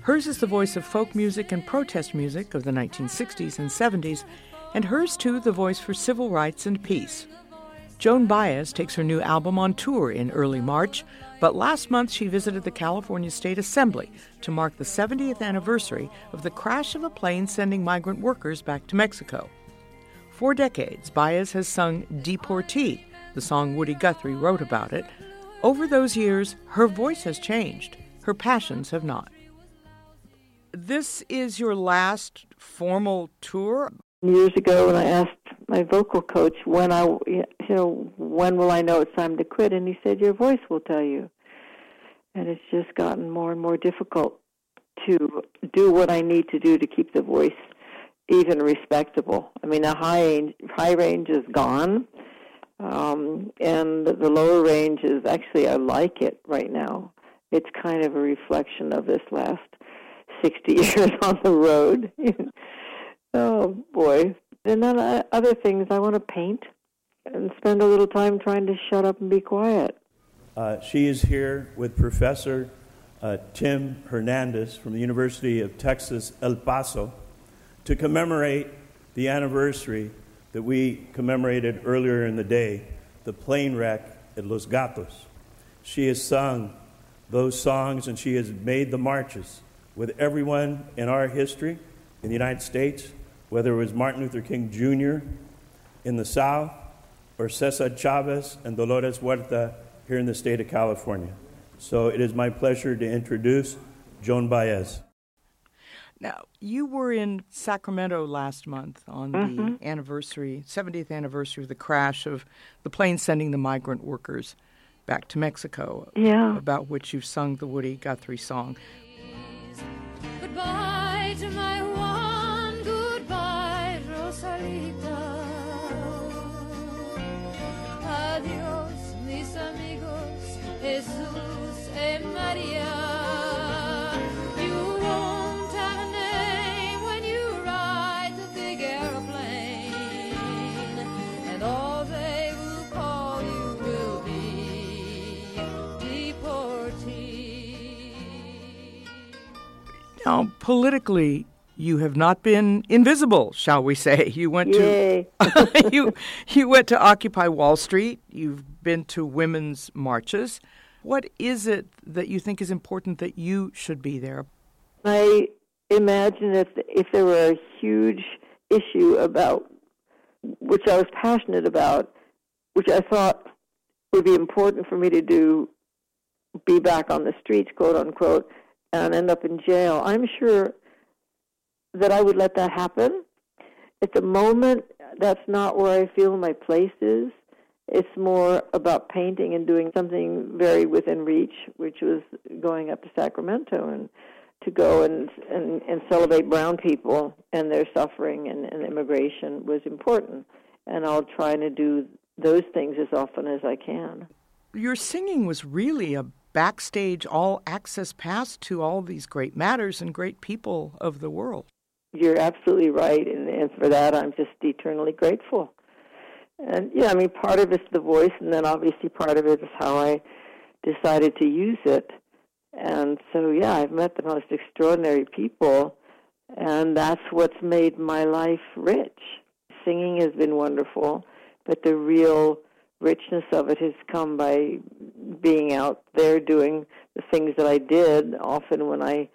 Hers is the voice of folk music and protest music of the 1960s and 70s, and hers too the voice for civil rights and peace. Joan Baez takes her new album on tour in early March, but last month she visited the California State Assembly to mark the 70th anniversary of the crash of a plane sending migrant workers back to Mexico. For decades, Baez has sung Deportee, the song Woody Guthrie wrote about it, over those years, her voice has changed, her passions have not. This is your last formal tour? Years ago, when I asked my vocal coach when I, you know, when will I know it's time to quit, and he said, "Your voice will tell you." And it's just gotten more and more difficult to do what I need to do to keep the voice even respectable. I mean, the high range, high range is gone, um, and the lower range is actually I like it right now. It's kind of a reflection of this last sixty years on the road. oh boy! And then uh, other things, I want to paint and spend a little time trying to shut up and be quiet. Uh, she is here with Professor uh, Tim Hernandez from the University of Texas, El Paso to commemorate the anniversary that we commemorated earlier in the day, the plane wreck at Los Gatos. She has sung those songs and she has made the marches with everyone in our history in the United States, whether it was Martin Luther King Jr. in the South or Cesar Chavez and Dolores Huerta here in the state of California. So it is my pleasure to introduce Joan Baez. Now, you were in Sacramento last month on mm-hmm. the anniversary, 70th anniversary of the crash of the plane sending the migrant workers back to Mexico. Yeah. About which you've sung the Woody Guthrie song. Goodbye to my Juan, goodbye, Rosalita. Adios, mis amigos, Jesus and Maria. Now, politically, you have not been invisible, shall we say? You went Yay. to you you went to Occupy Wall Street. You've been to women's marches. What is it that you think is important that you should be there? I imagine if if there were a huge issue about which I was passionate about, which I thought would be important for me to do, be back on the streets, quote unquote, and end up in jail. I'm sure that I would let that happen. At the moment, that's not where I feel my place is. It's more about painting and doing something very within reach, which was going up to Sacramento and to go and, and, and celebrate brown people and their suffering and, and immigration was important. And I'll try to do those things as often as I can. Your singing was really a backstage all access pass to all these great matters and great people of the world. You're absolutely right, and, and for that I'm just eternally grateful. And yeah, I mean, part of it's the voice, and then obviously part of it is how I decided to use it. And so, yeah, I've met the most extraordinary people, and that's what's made my life rich. Singing has been wonderful, but the real richness of it has come by being out there doing the things that I did, often when I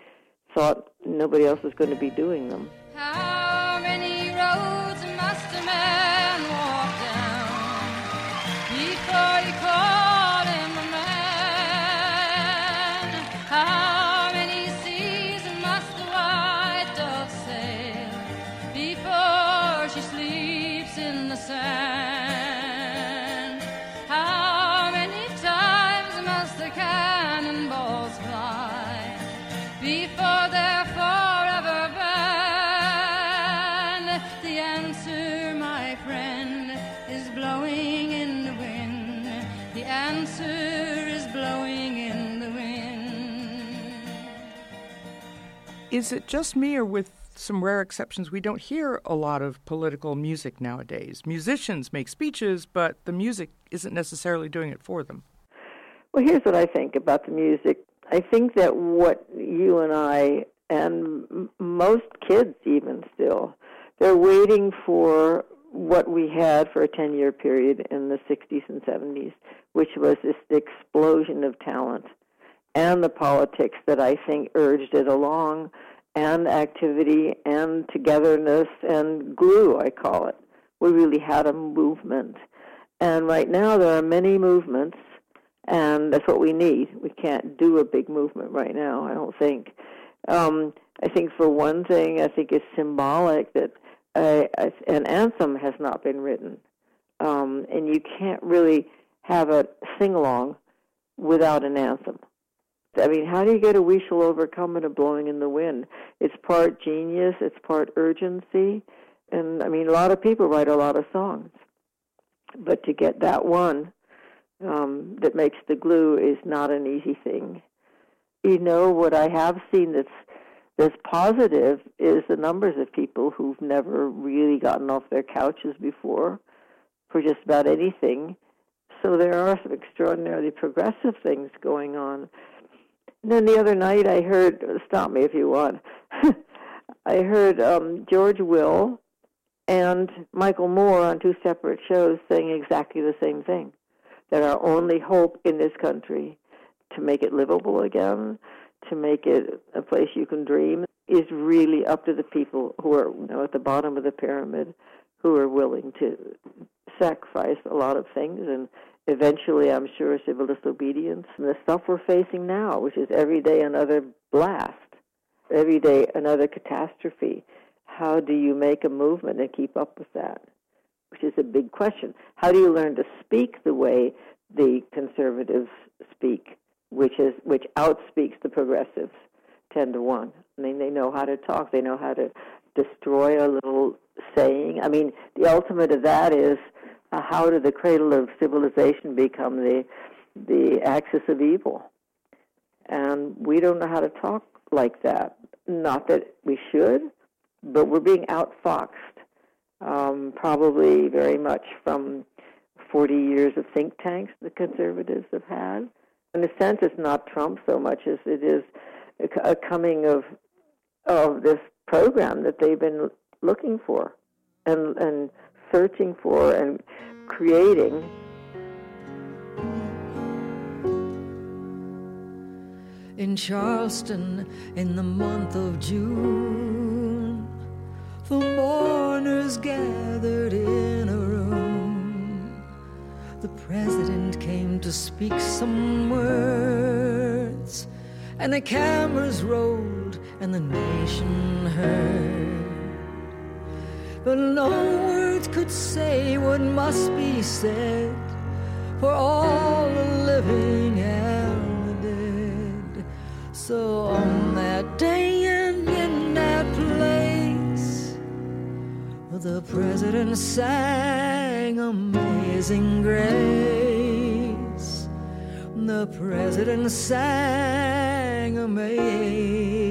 thought nobody else was going to be doing them. How Is it just me, or with some rare exceptions, we don't hear a lot of political music nowadays? Musicians make speeches, but the music isn't necessarily doing it for them. Well, here's what I think about the music. I think that what you and I and most kids even still they're waiting for what we had for a 10 year period in the 60s and 70s which was this explosion of talent and the politics that I think urged it along and activity and togetherness and glue I call it we really had a movement and right now there are many movements and that's what we need. We can't do a big movement right now, I don't think. Um, I think for one thing, I think it's symbolic that a, a, an anthem has not been written, um, and you can't really have a sing along without an anthem. I mean, how do you get a "We Shall Overcome" and a "Blowing in the Wind"? It's part genius, it's part urgency, and I mean, a lot of people write a lot of songs, but to get that one um, that makes the glue is not an easy thing. You know what I have seen that's that's positive is the numbers of people who've never really gotten off their couches before for just about anything. So there are some extraordinarily progressive things going on. And then the other night I heard, stop me if you want, I heard um, George Will and Michael Moore on two separate shows saying exactly the same thing that our only hope in this country to make it livable again, to make it a place you can dream, is really up to the people who are you know, at the bottom of the pyramid, who are willing to sacrifice a lot of things and eventually, I'm sure, civil disobedience. And the stuff we're facing now, which is every day another blast, every day another catastrophe. How do you make a movement and keep up with that? which is a big question. How do you learn to speak the way the conservatives speak, which is which outspeaks the progressives ten to one? I mean, they know how to talk. They know how to destroy a little saying. I mean, the ultimate of that is how did the cradle of civilization become the the axis of evil? And we don't know how to talk like that. Not that we should, but we're being outfoxed um, probably very much from 40 years of think tanks the conservatives have had. In a sense, it's not Trump so much as it is a, a coming of of this program that they've been looking for and and searching for and creating. In Charleston, in the month of June, the mourners gathered in a room. The president came to speak some words, and the cameras rolled, and the nation heard. But no words could say what must be said for all the living and the dead. So on that day and in that place, the president sang Amazing Grace. The president sang Amazing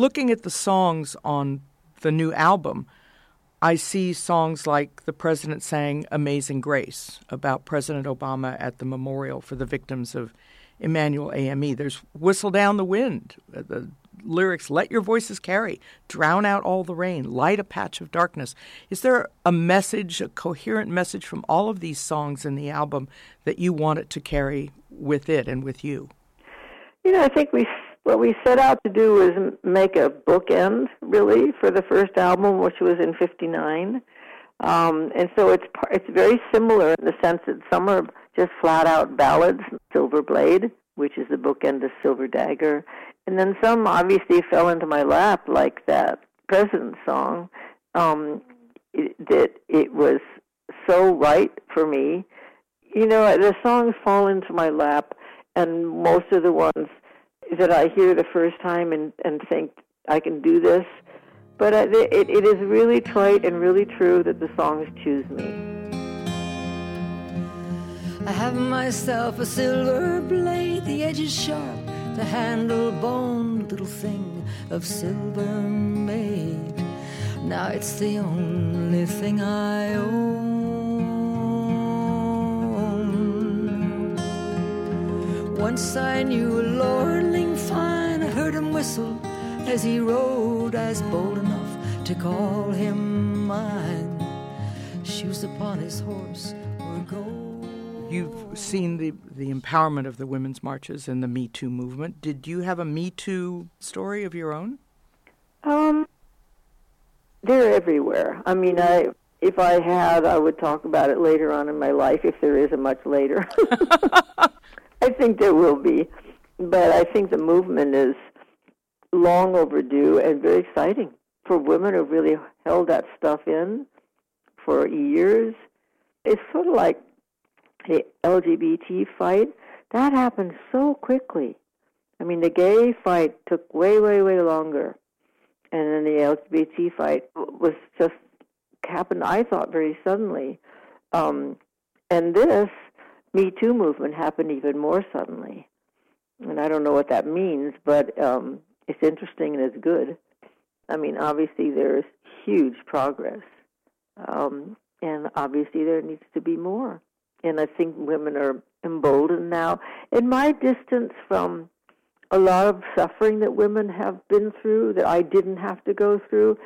Looking at the songs on the new album, I see songs like the president sang Amazing Grace about President Obama at the memorial for the victims of Emanuel AME. There's Whistle Down the Wind, uh, the lyrics, Let Your Voices Carry, Drown Out All the Rain, Light a Patch of Darkness. Is there a message, a coherent message from all of these songs in the album that you want it to carry with it and with you? You know, I think we what we set out to do was make a bookend, really, for the first album, which was in '59. Um, and so it's it's very similar in the sense that some are just flat out ballads, Silver Blade, which is the bookend of Silver Dagger, and then some obviously fell into my lap, like that President song. Um, it, that it was so right for me. You know, the songs fall into my lap, and most of the ones that I hear the first time and, and think I can do this. But uh, I, it, it is really trite and really true that the songs choose me. I have myself a silver blade, the edge is sharp, the handle bone, little thing of silver made. Now it's the only thing I own. Once I knew a lordling fine, I heard him whistle as he rode. I was bold enough to call him mine. Shoes upon his horse were gold. You've seen the, the empowerment of the women's marches and the Me Too movement. Did you have a Me Too story of your own? Um, they're everywhere. I mean, I if I had, I would talk about it later on in my life, if there is a much later. I think there will be, but I think the movement is long overdue and very exciting for women who've really held that stuff in for years. It's sort of like the LGBT fight. That happened so quickly. I mean, the gay fight took way, way, way longer. And then the LGBT fight was just happened, I thought, very suddenly. Um, and this Me Too movement happened even more suddenly. And I don't know what that means, but um, it's interesting and it's good. I mean, obviously, there's huge progress. Um, and obviously, there needs to be more. And I think women are emboldened now. In my distance from a lot of suffering that women have been through that I didn't have to go through,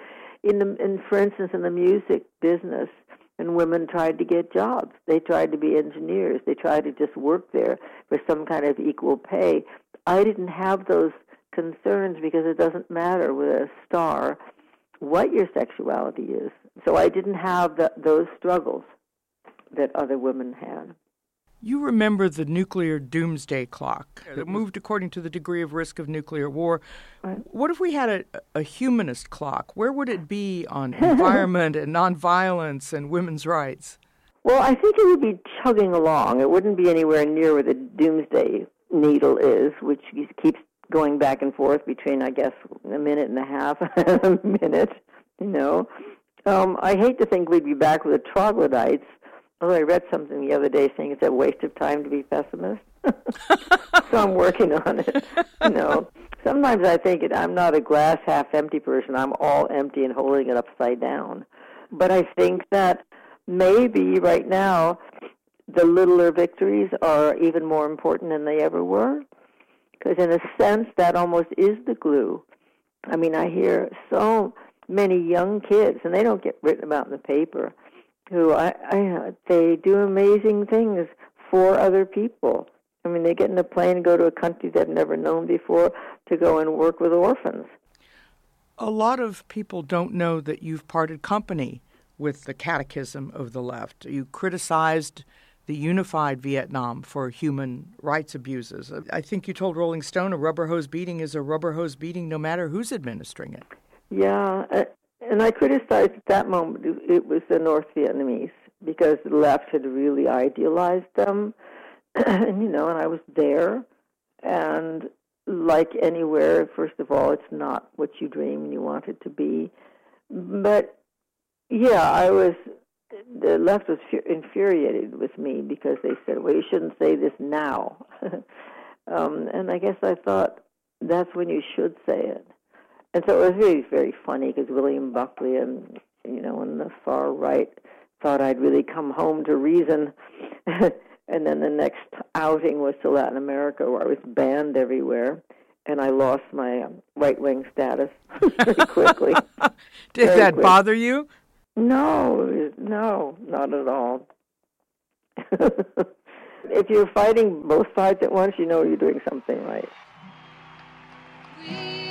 in the in for instance in the music business and women tried to get jobs. They tried to be engineers. They tried to just work there for some kind of equal pay. I didn't have those concerns because it doesn't matter with a star what your sexuality is. So i didn't have the, those struggles that other women had you remember the nuclear doomsday clock that moved according to the degree of risk of nuclear war. Right. What if we had a, a humanist clock? Where would it be on environment and nonviolence and women's rights? Well, I think it would be chugging along. It wouldn't be anywhere near where the doomsday needle is, which keeps going back and forth between, I guess, a minute and a half, a minute. You know, um, I hate to think we'd be back with the troglodytes Although I read something the other day saying it's a waste of time to be pessimist. so I'm working on it. You know, sometimes I think it, I'm not a glass half empty person. I'm all empty and holding it upside down. But I think that maybe right now the littler victories are even more important than they ever were. Because in a sense, that almost is the glue. I mean, I hear so many young kids, and they don't get written about in the paper who I, I they do amazing things for other people. I mean, they get in a plane and go to a country they've never known before to go and work with orphans. A lot of people don't know that you've parted company with the Catechism of the Left. You criticized the unified Vietnam for human rights abuses. I think you told Rolling Stone a rubber hose beating is a rubber hose beating no matter who's administering it. Yeah, uh, and I criticized at that moment it was the North Vietnamese because the left had really idealized them, and you know, and I was there, and like anywhere, first of all, it's not what you dream and you want it to be, but yeah, I was. The left was infuriated with me because they said, "Well, you shouldn't say this now," um, and I guess I thought that's when you should say it and so it was really very funny because William Buckley and you know and the far right thought I'd really come home to reason. and then the next outing was to Latin America, where I was banned everywhere, and I lost my um, right wing status pretty quickly. Did very that quick. bother you? No, no, not at all. if you're fighting both sides at once, you know you're doing something right. We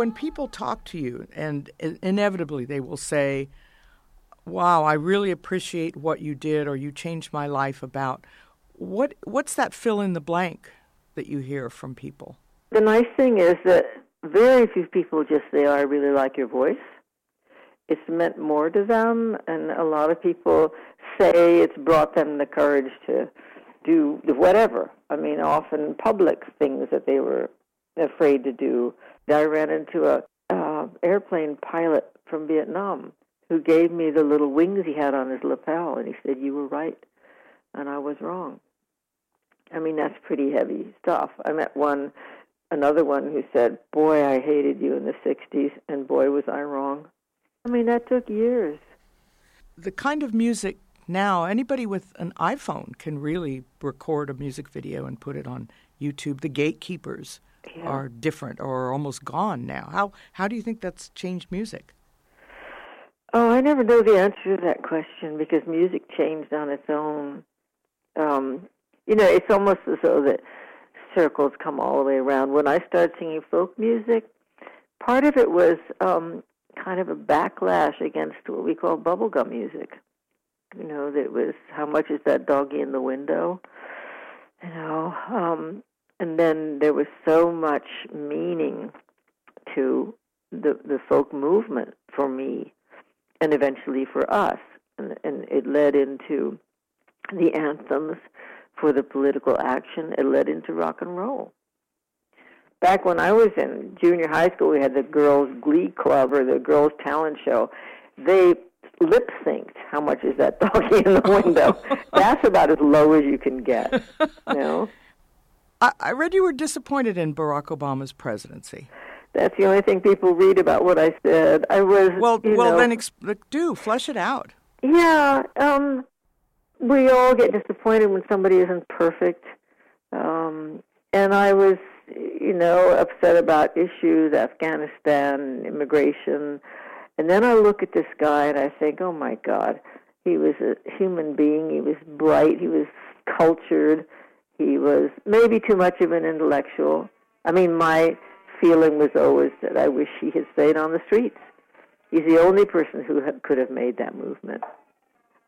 When people talk to you, and inevitably they will say, Wow, I really appreciate what you did, or you changed my life about. What, what's that fill in the blank that you hear from people? The nice thing is that very few people just say, oh, I really like your voice. It's meant more to them, and a lot of people say it's brought them the courage to do whatever. I mean, often public things that they were afraid to do. I ran into a uh, airplane pilot from Vietnam who gave me the little wings he had on his lapel, and he said, "You were right, and I was wrong." I mean, that's pretty heavy stuff. I met one, another one who said, "Boy, I hated you in the '60s, and boy, was I wrong." I mean, that took years. The kind of music now, anybody with an iPhone can really record a music video and put it on YouTube. The gatekeepers Yeah. are different or are almost gone now. How how do you think that's changed music? Oh, I never know the answer to that question because music changed on its own. Um, you know, it's almost as though that circles come all the way around. When I started singing folk music, part of it was um, kind of a backlash against what we call bubblegum music. You know, that was how much is that doggy in the window? You know, um, and then there was so much meaning to the the folk movement for me and eventually for us. And, and it led into the anthems for the political action. It led into rock and roll. Back when I was in junior high school, we had the girls' glee club or the girls' talent show. They lip synced "How much is that doggy in the window?" That's about as low as you can get. You know, I, I read you were disappointed in Barack Obama's presidency. that's the only thing people read about what I said. I was Well, well, know, then ex- do flesh it out. Yeah, um, we all get disappointed when somebody isn't perfect. Um, and I was, you know, upset about issues, Afghanistan, immigration. And then I look at this guy and I think, oh my God, he was a human being. He was bright. He was cultured. He was maybe too much of an intellectual. I mean, my feeling was always that I wish he had stayed on the streets. He's the only person who ha- could have made that movement,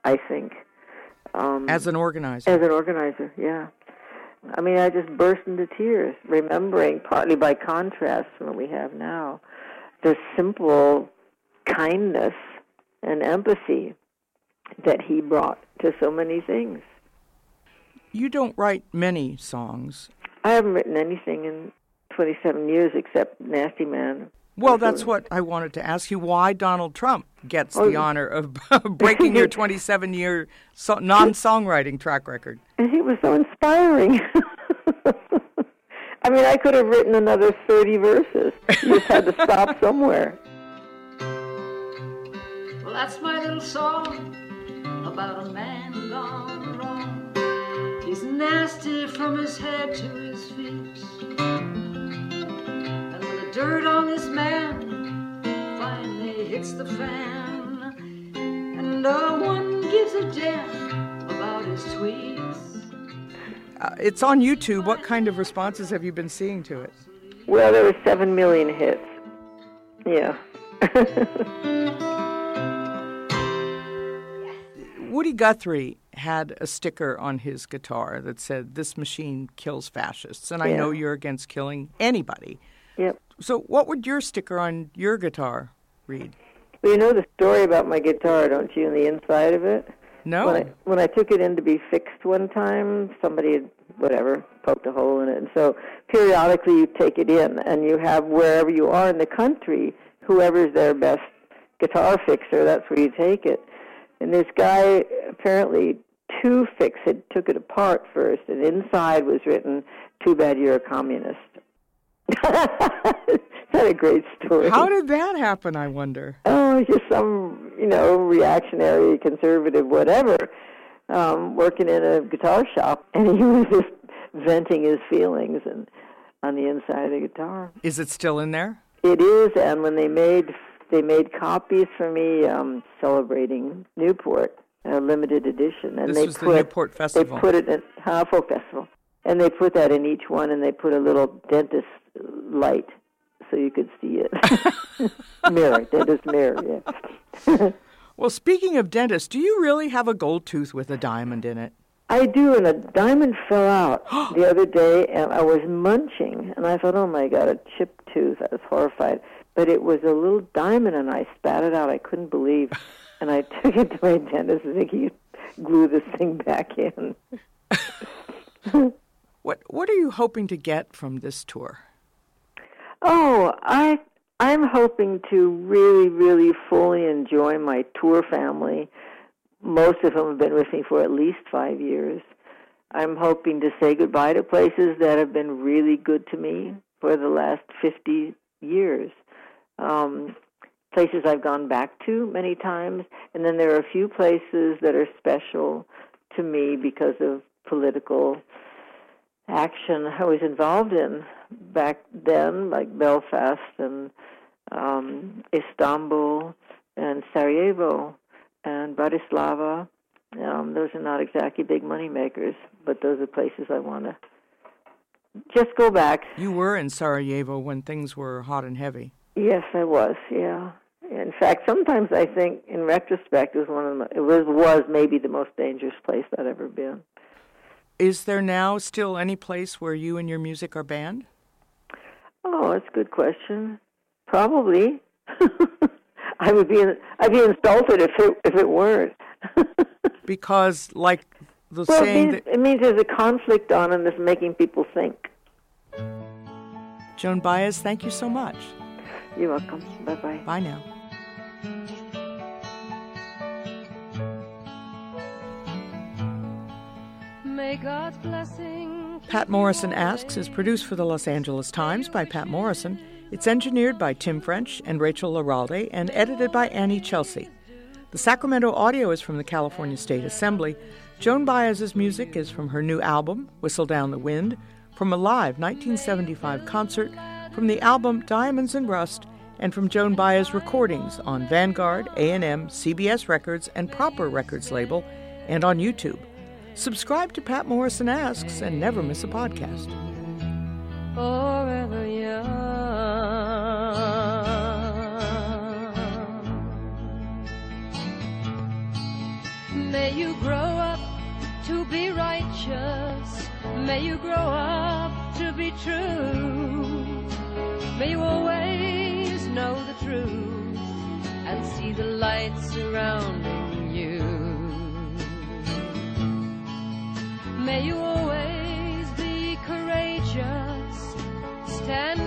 I think. Um, As an organizer. as an organizer, yeah. I mean, I just burst into tears, remembering, partly by contrast from what we have now, the simple kindness and empathy that he brought to so many things. You don't write many songs. I haven't written anything in 27 years except Nasty Man. Well, that's what I wanted to ask you. Why Donald Trump gets Oh, the honor of breaking your 27 year so- non songwriting track record? And he was so inspiring. I mean, I could have written another 30 verses. You just had to stop somewhere. Well, that's my little song about a man gone wrong. He's nasty from his head to his feet. And when the dirt on this man finally hits the fan, and no one gives a damn about his tweets. Uh, it's on YouTube. What kind of responses have you been seeing to it? Well, there were 7 million hits. Yeah. Woody Guthrie had a sticker on his guitar that said, This machine kills fascists. And I know you're against killing anybody. yep. So, what would your sticker on your guitar read? Well, you know the story about my guitar, don't you, and the inside of it? No. When I, when I took it in to be fixed one time, somebody had, whatever, poked a hole in it. And so periodically you take it in, and you have wherever you are in the country, whoever's their best guitar fixer, that's where you take it. And this guy apparently to fix it took it apart first, and inside was written, "Too bad you're a communist." Isn't that a great story? How did that happen, I wonder? oh, just some, you know, reactionary, conservative, whatever, um, working in a guitar shop, and he was just venting his feelings and on the inside of the guitar. Is it still in there? It is, and when they made they made copies for me um, celebrating Newport, a limited edition, and This they was the put Newport Festival. they put it in uh, folk festival, and they put that in each one, and they put a little dentist light so you could see it. mirror, dentist mirror, yeah. Well, speaking of dentists, do you really have a gold tooth with a diamond in it? I do, and a diamond fell out the other day, and I was munching, and I thought, oh my god, a chipped tooth. I was horrified. But it was a little diamond, and I spat it out. I couldn't believe. And I took it to my dentist and think he'd glue this thing back in. what What are you hoping to get from this tour? Oh, I I'm hoping to really, really fully enjoy my tour family. Most of them have been with me for at least five years. I'm hoping to say goodbye to places that have been really good to me for the last 50 years. Um, places I've gone back to many times, and then there are a few places that are special to me because of political action I was involved in back then, like Belfast and um, Istanbul and Sarajevo and Bratislava. Um, those are not exactly big money makers, but those are places I want to just go back. You were in Sarajevo when things were hot and heavy. Yes, I was. Yeah. In fact, sometimes I think, in retrospect, it was one of the, it was was maybe the most dangerous place I'd ever been. Is there now still any place where you and your music are banned? Oh, that's a good question. Probably. I would be I'd be insulted if it if it weren't. because, like the well, saying it means, that it means there's a conflict on and it's making people think. Joan Baez, thank you so much. You're welcome. Bye bye. Bye now. May God's blessing. Patt Morrison Asks is produced for the Los Angeles Times by Patt Morrison. It's engineered by Tim French and Rachel Laralde and edited by Annie Chelsea. The Sacramento audio is from the California State Assembly. Joan Baez's music is from her new album, Whistle Down the Wind, from a live 1975 concert, from the album Diamonds and Rust, and from Joan Baez recordings on Vanguard, A&M, CBS Records, and Proper Records label, and on YouTube. Subscribe to Patt Morrison Asks and never miss a podcast. forever young. May you grow up to be righteous. May you grow up to be true. May you always know the truth and see the light surrounding you. May you always be courageous, stand